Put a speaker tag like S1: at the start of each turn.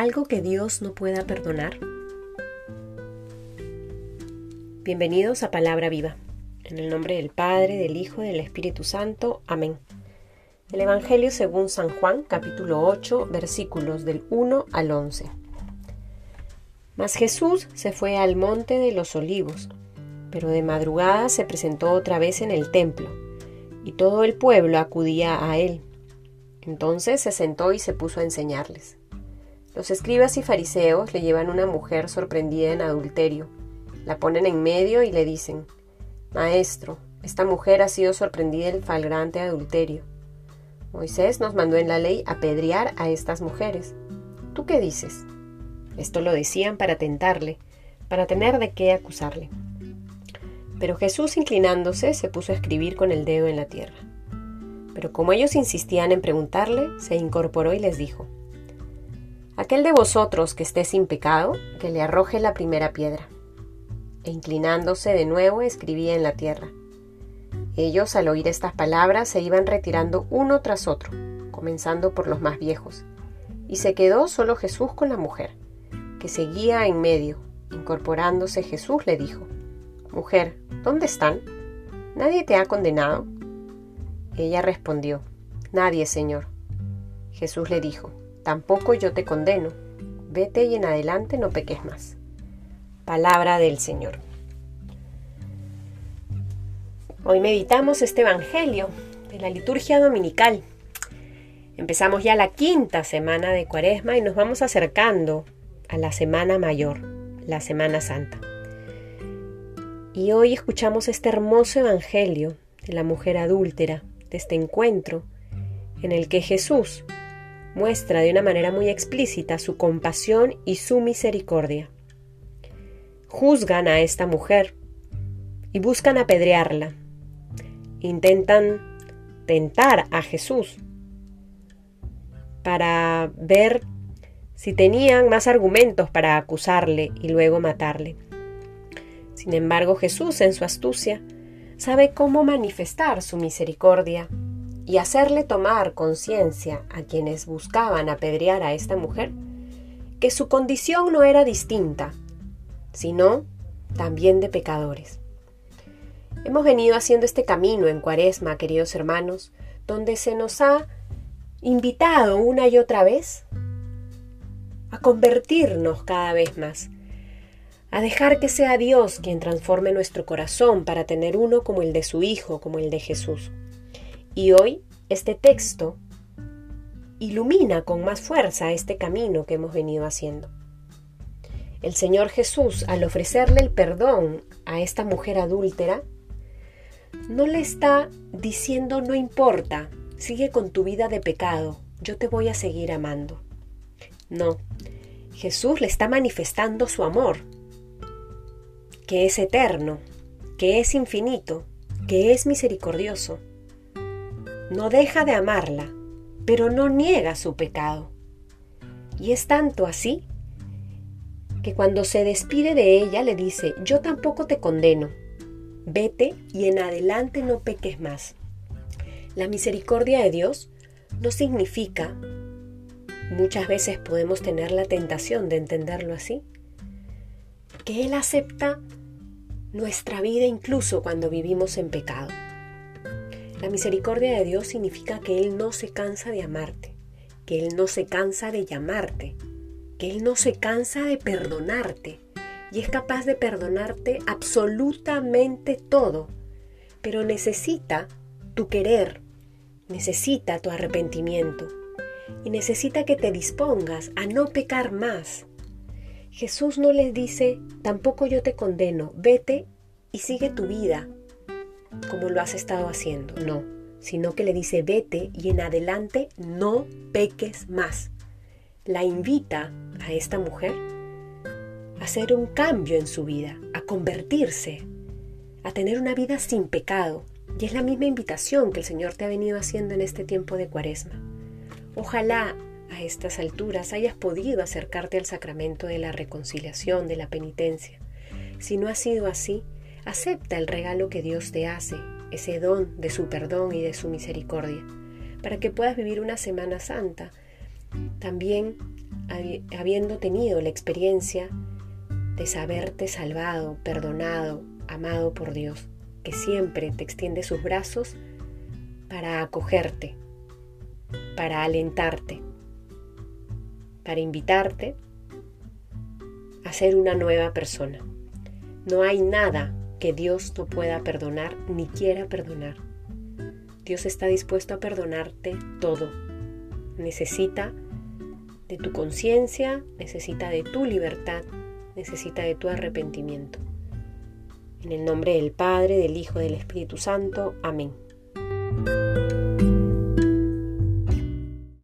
S1: ¿Algo que Dios no pueda perdonar? Bienvenidos a Palabra Viva. En el nombre del Padre, del Hijo y del Espíritu Santo. Amén. El Evangelio según San Juan, capítulo 8, versículos del 1 al 11. Mas Jesús se fue al monte de los olivos, pero de madrugada se presentó otra vez en el templo, y todo el pueblo acudía a él. Entonces se sentó y se puso a enseñarles. Los escribas y fariseos le llevan una mujer sorprendida en adulterio. La ponen en medio y le dicen, Maestro, esta mujer ha sido sorprendida en flagrante adulterio. Moisés nos mandó en la ley apedrear a estas mujeres. ¿Tú qué dices? Esto lo decían para tentarle, para tener de qué acusarle. Pero Jesús, inclinándose, se puso a escribir con el dedo en la tierra. Pero como ellos insistían en preguntarle, se incorporó y les dijo, Aquel de vosotros que esté sin pecado, que le arroje la primera piedra. E inclinándose de nuevo, escribía en la tierra. Ellos, al oír estas palabras, se iban retirando uno tras otro, comenzando por los más viejos, y se quedó solo Jesús con la mujer, que seguía en medio. Incorporándose Jesús le dijo, Mujer, ¿dónde están? ¿Nadie te ha condenado? Ella respondió, Nadie, Señor. Jesús le dijo, tampoco yo te condeno. Vete y en adelante no peques más. Palabra del Señor. Hoy meditamos este Evangelio de la liturgia dominical. Empezamos ya la quinta semana de Cuaresma y nos vamos acercando a la Semana Mayor, la Semana Santa. Y hoy escuchamos este hermoso Evangelio de la mujer adúltera, de este encuentro en el que Jesús muestra de una manera muy explícita su compasión y su misericordia. Juzgan a esta mujer y buscan apedrearla. Intentan tentar a Jesús para ver si tenían más argumentos para acusarle y luego matarle. Sin embargo, Jesús, en su astucia, sabe cómo manifestar su misericordia y hacerle tomar conciencia a quienes buscaban apedrear a esta mujer que su condición no era distinta, sino también de pecadores. Hemos venido haciendo este camino en Cuaresma, queridos hermanos, donde se nos ha invitado una y otra vez a convertirnos cada vez más, a dejar que sea Dios quien transforme nuestro corazón para tener uno como el de su Hijo, como el de Jesús. Y hoy este texto ilumina con más fuerza este camino que hemos venido haciendo. El Señor Jesús, al ofrecerle el perdón a esta mujer adúltera, no le está diciendo no importa, sigue con tu vida de pecado, yo te voy a seguir amando. No, Jesús le está manifestando su amor, que es eterno, que es infinito, que es misericordioso no deja de amarla, pero no niega su pecado. Y es tanto así que cuando se despide de ella le dice, yo tampoco te condeno, vete y en adelante no peques más. La misericordia de Dios no significa, muchas veces podemos tener la tentación de entenderlo así, que Él acepta nuestra vida incluso cuando vivimos en pecado. La misericordia de Dios significa que Él no se cansa de amarte, que Él no se cansa de llamarte, que Él no se cansa de perdonarte y es capaz de perdonarte absolutamente todo, pero necesita tu querer, necesita tu arrepentimiento y necesita que te dispongas a no pecar más. Jesús no les dice, tampoco yo te condeno, vete y sigue tu vida, como lo has estado haciendo, no, sino que le dice vete y en adelante no peques más. La invita a esta mujer a hacer un cambio en su vida, a convertirse, a tener una vida sin pecado. Y es la misma invitación que el Señor te ha venido haciendo en este tiempo de cuaresma. Ojalá a estas alturas hayas podido acercarte al sacramento de la reconciliación, de la penitencia. Si no ha sido así, Acepta el regalo que Dios te hace, ese don de su perdón y de su misericordia, para que puedas vivir una Semana Santa también habiendo tenido la experiencia de saberte salvado, perdonado, amado por Dios, que siempre te extiende sus brazos para acogerte, para alentarte, para invitarte a ser una nueva persona. No hay nada que Dios no pueda perdonar ni quiera perdonar. Dios está dispuesto a perdonarte todo. Necesita de tu conciencia, necesita de tu libertad, necesita de tu arrepentimiento. En el nombre del Padre, del Hijo, del Espíritu Santo. Amén.